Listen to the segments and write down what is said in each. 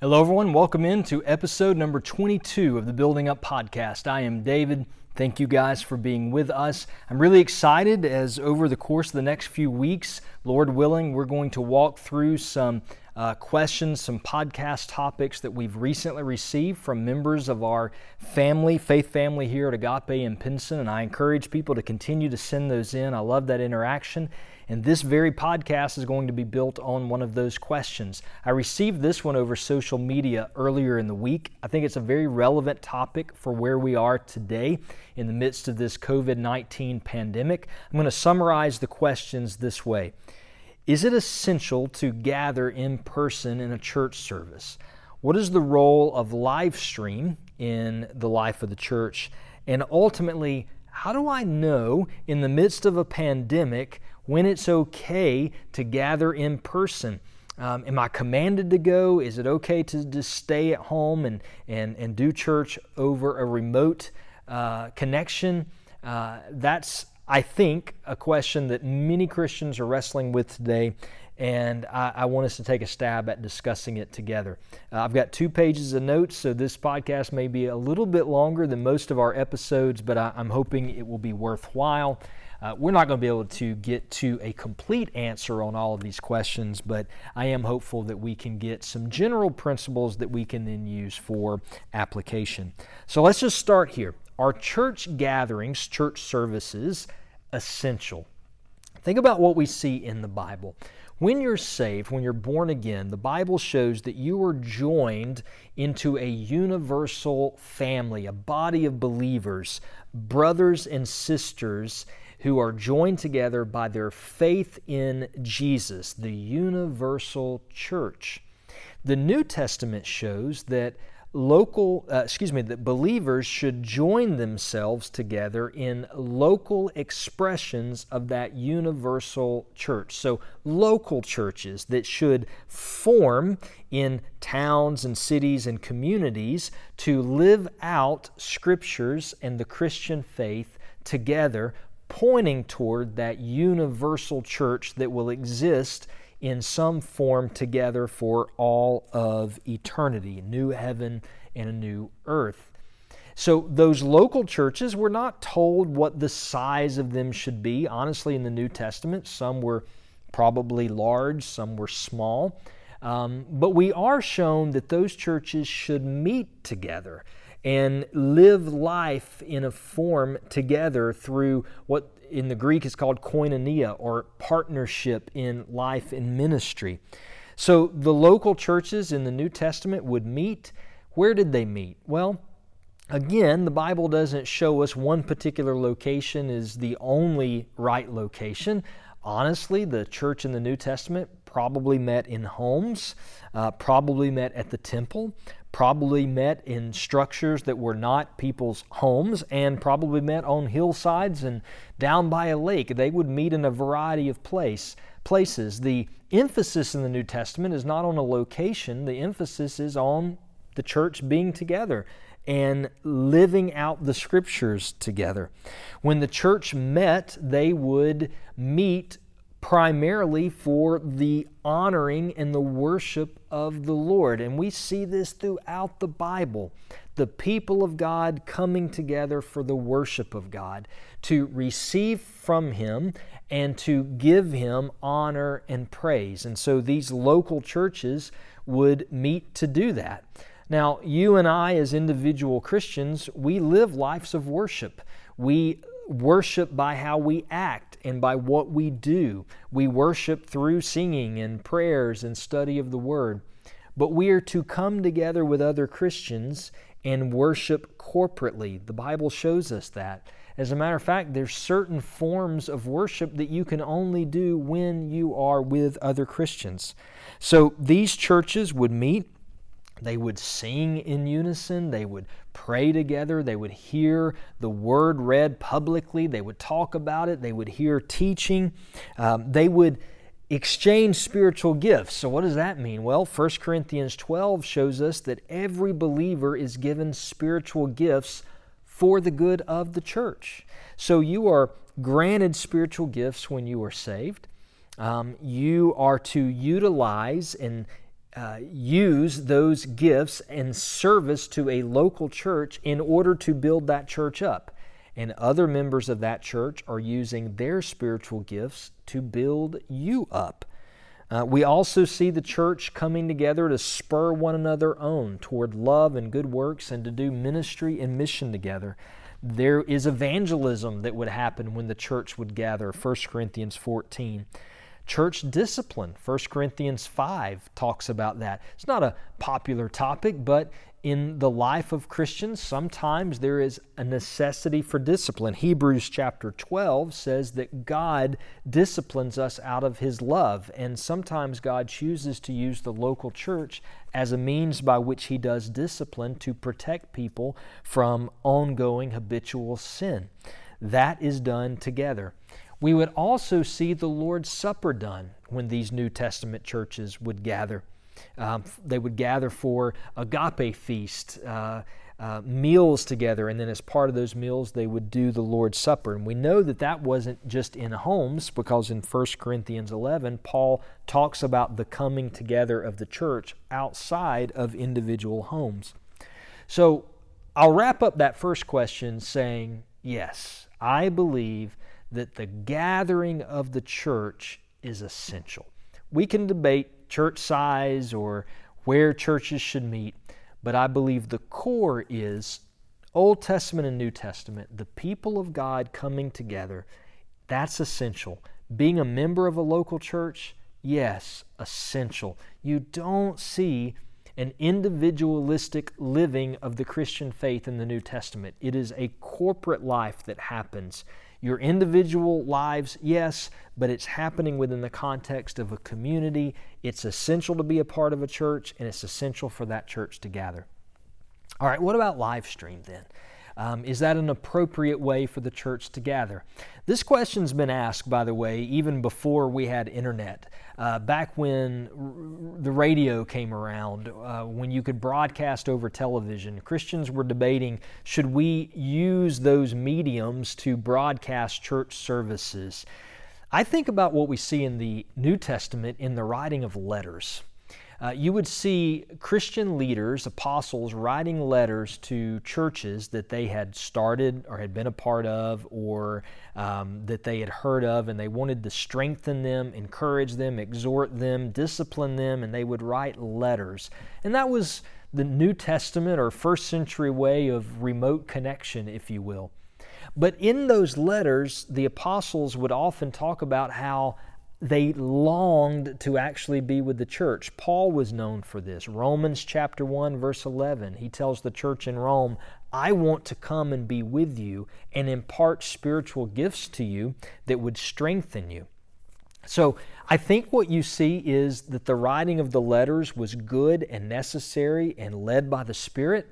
Hello, everyone. Welcome into episode number 22 of the Building Up Podcast. I am David. Thank you guys for being with us. I'm really excited as over the course of the next few weeks, Lord willing, we're going to walk through some uh, questions, some podcast topics that we've recently received from members of our family, faith family here at Agape in Pinson. And I encourage people to continue to send those in. I love that interaction. And this very podcast is going to be built on one of those questions. I received this one over social media earlier in the week. I think it's a very relevant topic for where we are today in the midst of this COVID 19 pandemic. I'm going to summarize the questions this way Is it essential to gather in person in a church service? What is the role of live stream in the life of the church? And ultimately, how do I know in the midst of a pandemic when it's okay to gather in person. Um, am I commanded to go? Is it okay to just stay at home and, and, and do church over a remote uh, connection? Uh, that's, I think, a question that many Christians are wrestling with today, and I, I want us to take a stab at discussing it together. Uh, I've got two pages of notes, so this podcast may be a little bit longer than most of our episodes, but I, I'm hoping it will be worthwhile. Uh, we're not going to be able to get to a complete answer on all of these questions, but I am hopeful that we can get some general principles that we can then use for application. So let's just start here. Are church gatherings, church services, essential? Think about what we see in the Bible. When you're saved, when you're born again, the Bible shows that you are joined into a universal family, a body of believers, brothers and sisters who are joined together by their faith in Jesus, the universal church. The New Testament shows that local, uh, excuse me, that believers should join themselves together in local expressions of that universal church. So, local churches that should form in towns and cities and communities to live out scriptures and the Christian faith together pointing toward that universal church that will exist in some form together for all of eternity new heaven and a new earth. So, those local churches were not told what the size of them should be. Honestly, in the New Testament, some were probably large, some were small. Um, but we are shown that those churches should meet together and live life in a form together through what in the Greek is called koinonia or partnership in life and ministry. So the local churches in the New Testament would meet. Where did they meet? Well, again, the Bible doesn't show us one particular location is the only right location. Honestly, the church in the New Testament probably met in homes, uh, probably met at the temple, probably met in structures that were not people's homes and probably met on hillsides and down by a lake. They would meet in a variety of place, places. The emphasis in the New Testament is not on a location, the emphasis is on the church being together and living out the scriptures together. When the church met, they would meet primarily for the honoring and the worship of the Lord. And we see this throughout the Bible. The people of God coming together for the worship of God, to receive from Him and to give Him honor and praise. And so these local churches would meet to do that. Now, you and I, as individual Christians, we live lives of worship. We worship by how we act and by what we do. We worship through singing and prayers and study of the Word. But we are to come together with other Christians and worship corporately. The Bible shows us that. As a matter of fact, there's certain forms of worship that you can only do when you are with other Christians. So these churches would meet they would sing in unison. They would pray together. They would hear the word read publicly. They would talk about it. They would hear teaching. Um, they would exchange spiritual gifts. So, what does that mean? Well, 1 Corinthians 12 shows us that every believer is given spiritual gifts for the good of the church. So, you are granted spiritual gifts when you are saved. Um, you are to utilize and uh, use those gifts and service to a local church in order to build that church up. And other members of that church are using their spiritual gifts to build you up. Uh, we also see the church coming together to spur one another on toward love and good works and to do ministry and mission together. There is evangelism that would happen when the church would gather, 1 Corinthians 14. Church discipline, 1 Corinthians 5 talks about that. It's not a popular topic, but in the life of Christians, sometimes there is a necessity for discipline. Hebrews chapter 12 says that God disciplines us out of His love, and sometimes God chooses to use the local church as a means by which He does discipline to protect people from ongoing habitual sin. That is done together. We would also see the Lord's Supper done when these New Testament churches would gather. Um, they would gather for agape feast, uh, uh, meals together, and then as part of those meals, they would do the Lord's Supper. And we know that that wasn't just in homes, because in 1 Corinthians 11, Paul talks about the coming together of the church outside of individual homes. So I'll wrap up that first question saying, yes, I believe that the gathering of the church is essential. We can debate church size or where churches should meet, but I believe the core is Old Testament and New Testament, the people of God coming together. That's essential. Being a member of a local church, yes, essential. You don't see an individualistic living of the Christian faith in the New Testament. It is a corporate life that happens your individual lives, yes, but it's happening within the context of a community. It's essential to be a part of a church, and it's essential for that church to gather. All right, what about live stream then? Um, is that an appropriate way for the church to gather? This question's been asked, by the way, even before we had internet. Uh, back when r- the radio came around, uh, when you could broadcast over television, Christians were debating should we use those mediums to broadcast church services? I think about what we see in the New Testament in the writing of letters uh, you would see Christian leaders, apostles, writing letters to churches that they had started or had been a part of or um, that they had heard of, and they wanted to strengthen them, encourage them, exhort them, discipline them, and they would write letters. And that was the New Testament or first century way of remote connection, if you will. But in those letters, the apostles would often talk about how they longed to actually be with the church. Paul was known for this. Romans chapter 1 verse 11. He tells the church in Rome, "I want to come and be with you and impart spiritual gifts to you that would strengthen you." So, I think what you see is that the writing of the letters was good and necessary and led by the Spirit,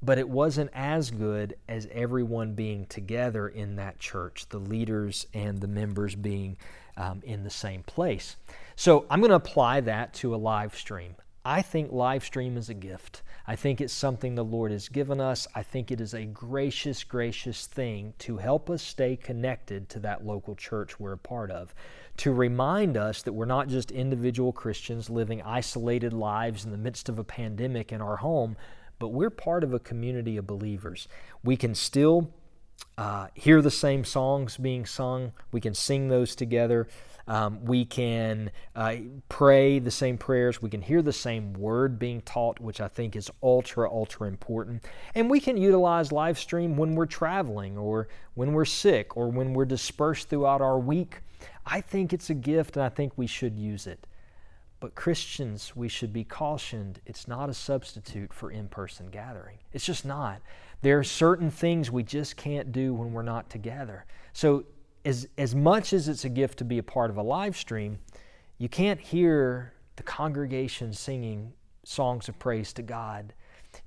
but it wasn't as good as everyone being together in that church, the leaders and the members being um, in the same place. So I'm going to apply that to a live stream. I think live stream is a gift. I think it's something the Lord has given us. I think it is a gracious, gracious thing to help us stay connected to that local church we're a part of, to remind us that we're not just individual Christians living isolated lives in the midst of a pandemic in our home, but we're part of a community of believers. We can still uh, hear the same songs being sung. We can sing those together. Um, we can uh, pray the same prayers. We can hear the same word being taught, which I think is ultra, ultra important. And we can utilize live stream when we're traveling or when we're sick or when we're dispersed throughout our week. I think it's a gift and I think we should use it. But Christians, we should be cautioned it's not a substitute for in person gathering. It's just not. There are certain things we just can't do when we're not together. So, as, as much as it's a gift to be a part of a live stream, you can't hear the congregation singing songs of praise to God.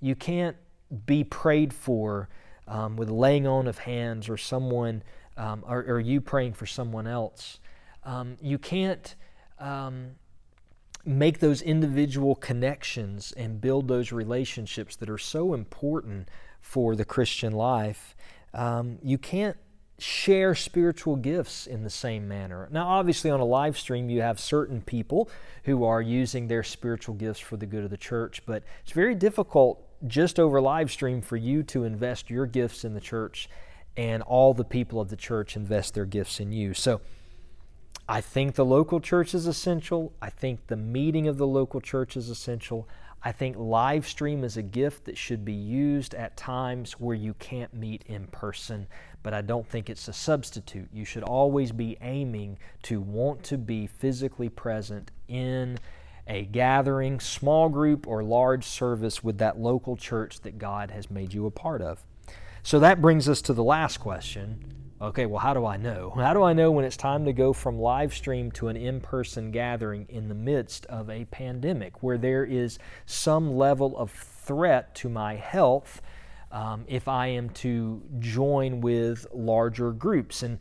You can't be prayed for um, with laying on of hands or someone, um, or, or, you praying for someone else. Um, you can't um, make those individual connections and build those relationships that are so important for the Christian life. Um, you can't share spiritual gifts in the same manner. Now, obviously, on a live stream, you have certain people who are using their spiritual gifts for the good of the church, but it's very difficult just over live stream for you to invest your gifts in the church and all the people of the church invest their gifts in you. So, I think the local church is essential. I think the meeting of the local church is essential. I think live stream is a gift that should be used at times where you can't meet in person, but I don't think it's a substitute. You should always be aiming to want to be physically present in a gathering, small group, or large service with that local church that God has made you a part of. So that brings us to the last question Okay, well, how do I know? How do I know when it's time to go from live stream to an in person gathering in the midst of a pandemic where there is some level of threat to my health um, if I am to join with larger groups? And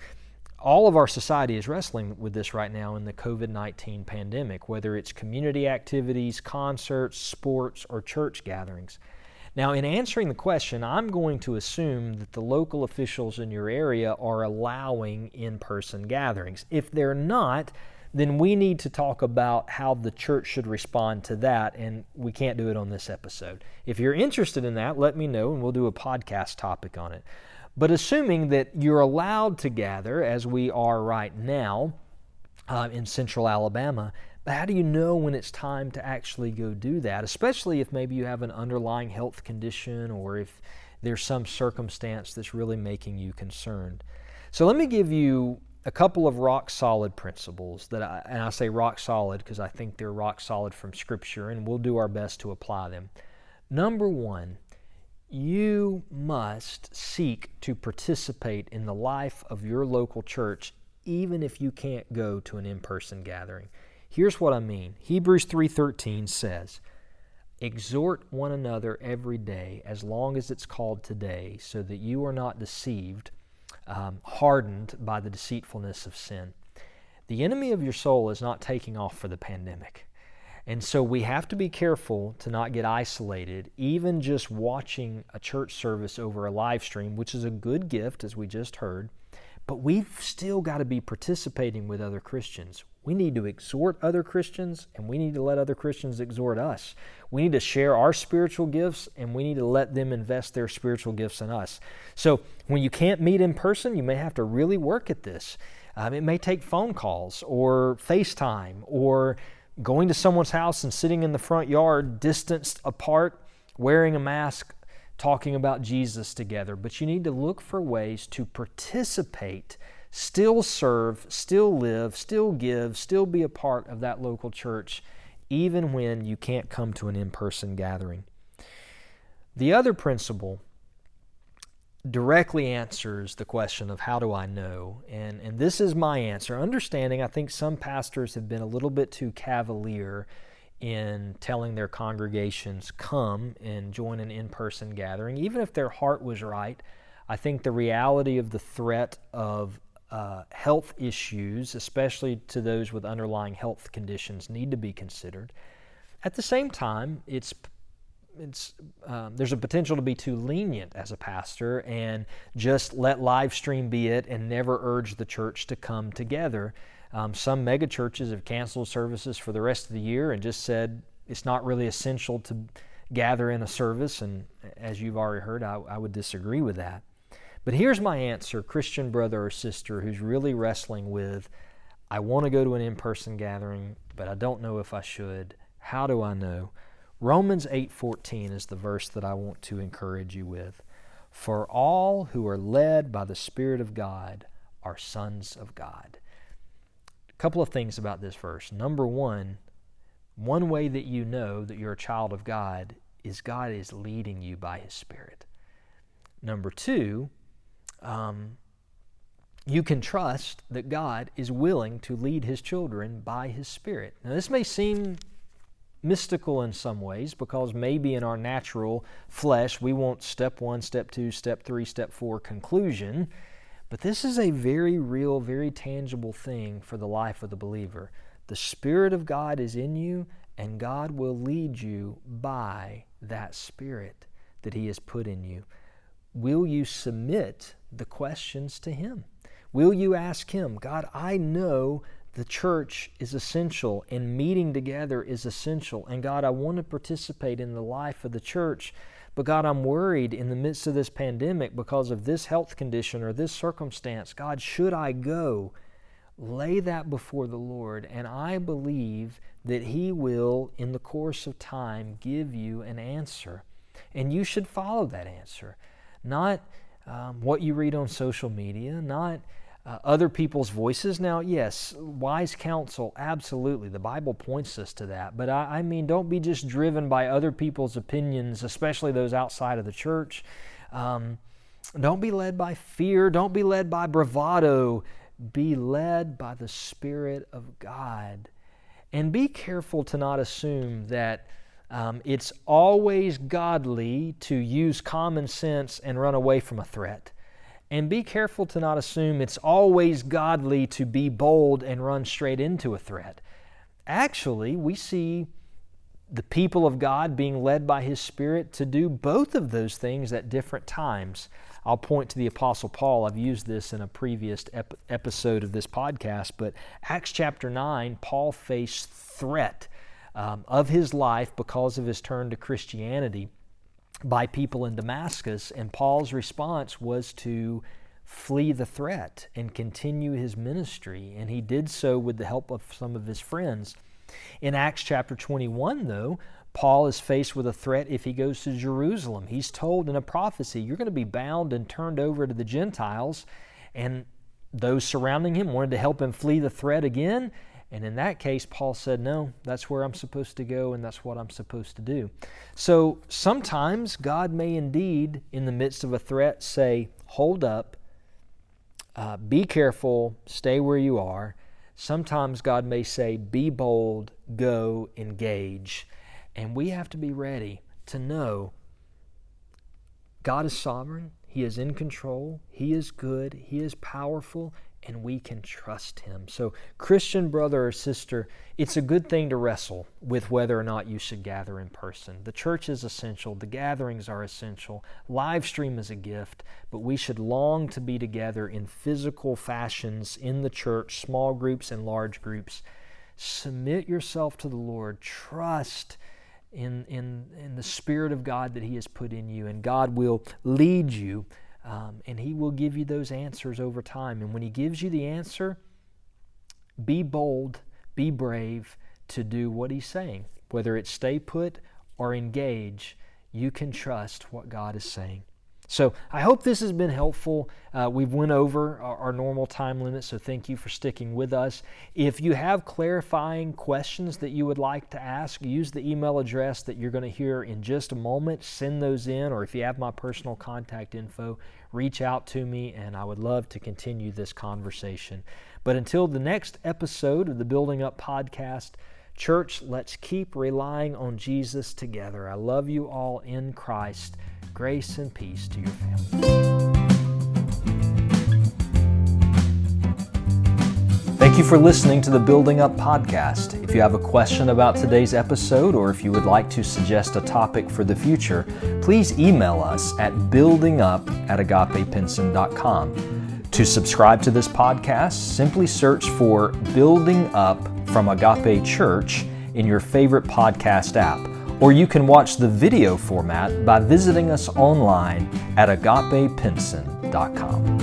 all of our society is wrestling with this right now in the COVID 19 pandemic, whether it's community activities, concerts, sports, or church gatherings. Now, in answering the question, I'm going to assume that the local officials in your area are allowing in person gatherings. If they're not, then we need to talk about how the church should respond to that, and we can't do it on this episode. If you're interested in that, let me know, and we'll do a podcast topic on it. But assuming that you're allowed to gather, as we are right now uh, in central Alabama, how do you know when it's time to actually go do that, especially if maybe you have an underlying health condition or if there's some circumstance that's really making you concerned? So let me give you a couple of rock solid principles that I, and I say rock solid because I think they're rock solid from Scripture, and we'll do our best to apply them. Number one, you must seek to participate in the life of your local church even if you can't go to an in person gathering. Here's what I mean. Hebrews 3:13 says, "Exhort one another every day as long as it's called today, so that you are not deceived, um, hardened by the deceitfulness of sin." The enemy of your soul is not taking off for the pandemic. And so we have to be careful to not get isolated, even just watching a church service over a live stream, which is a good gift, as we just heard. But we've still got to be participating with other Christians. We need to exhort other Christians and we need to let other Christians exhort us. We need to share our spiritual gifts and we need to let them invest their spiritual gifts in us. So when you can't meet in person, you may have to really work at this. Um, it may take phone calls or FaceTime or going to someone's house and sitting in the front yard, distanced apart, wearing a mask, talking about Jesus together. But you need to look for ways to participate still serve, still live, still give, still be a part of that local church, even when you can't come to an in person gathering. The other principle directly answers the question of how do I know? And, and this is my answer. Understanding, I think some pastors have been a little bit too cavalier in telling their congregations, come and join an in person gathering, even if their heart was right. I think the reality of the threat of uh, health issues, especially to those with underlying health conditions, need to be considered. At the same time, it's it's um, there's a potential to be too lenient as a pastor and just let live stream be it and never urge the church to come together. Um, some mega churches have canceled services for the rest of the year and just said it's not really essential to gather in a service. And as you've already heard, I, I would disagree with that. But here's my answer, Christian brother or sister who's really wrestling with I want to go to an in person gathering, but I don't know if I should. How do I know? Romans 8:14 is the verse that I want to encourage you with. For all who are led by the Spirit of God are sons of God. A couple of things about this verse. Number one, one way that you know that you're a child of God is God is leading you by His Spirit. Number two, um, you can trust that God is willing to lead His children by His Spirit. Now, this may seem mystical in some ways because maybe in our natural flesh we want step one, step two, step three, step four conclusion. But this is a very real, very tangible thing for the life of the believer. The Spirit of God is in you, and God will lead you by that Spirit that He has put in you will you submit the questions to Him? Will you ask Him, God, I know the church is essential and meeting together is essential. And God, I want to participate in the life of the church. But God, I'm worried in the midst of this pandemic because of this health condition or this circumstance. God, should I go? Lay that before the Lord, and I believe that He will, in the course of time, give you an answer. And you should follow that answer. Not um, what you read on social media, not uh, other people's voices. Now, yes, wise counsel, absolutely. The Bible points us to that. But I, I, mean, don't be just driven by other people's opinions, especially those outside of the church. Um, don't be led by fear. Don't be led by bravado. Be led by the Spirit of God. And be careful to not assume that um, it's always godly to use common sense and run away from a threat. And be careful to not assume it's always godly to be bold and run straight into a threat. Actually, we see the people of God being led by His Spirit to do both of those things at different times. I'll point to the Apostle Paul. I've used this in a previous ep- episode of this podcast, but Acts chapter 9, Paul faced threat um, of his life because of his turn to Christianity by people in Damascus, and Paul's response was to flee the threat and continue his ministry, and he did so with the help of some of his friends. In Acts chapter 21, though, Paul is faced with a threat if he goes to Jerusalem. He's told in a prophecy, You're going to be bound and turned over to the Gentiles. And those surrounding him wanted to help him flee the threat again. And in that case, Paul said, No, that's where I'm supposed to go and that's what I'm supposed to do. So sometimes God may indeed, in the midst of a threat, say, Hold up, uh, be careful, stay where you are. Sometimes God may say, Be bold, go, engage. And we have to be ready to know God is sovereign, He is in control, He is good, He is powerful, and we can trust Him. So, Christian brother or sister, it's a good thing to wrestle with whether or not you should gather in person. The church is essential, the gatherings are essential, live stream is a gift, but we should long to be together in physical fashions in the church, small groups and large groups. Submit yourself to the Lord, trust. In, in, in the Spirit of God that He has put in you, and God will lead you um, and He will give you those answers over time. And when He gives you the answer, be bold, be brave to do what He's saying. Whether it's stay put or engage, you can trust what God is saying. So I hope this has been helpful. Uh, we've went over our, our, normal time limit, so thank you for sticking with us. If you have clarifying questions that you would like to ask, use the email address that you're going to hear in just a moment. Send those in, or if you have my personal contact info, reach out to me, and I would love to continue this conversation. But until the next episode of the Building Up Podcast, Church, let's keep relying on Jesus together. I love you all in Christ. Grace and peace to your family. Thank you for listening to the Building Up podcast. If you have a question about today's episode or if you would like to suggest a topic for the future, please email us at buildingup at agapepinson.com. To subscribe to this podcast, simply search for Building Up from Agape Church in your favorite podcast app or you can watch the video format by visiting us online at agapepinson.com.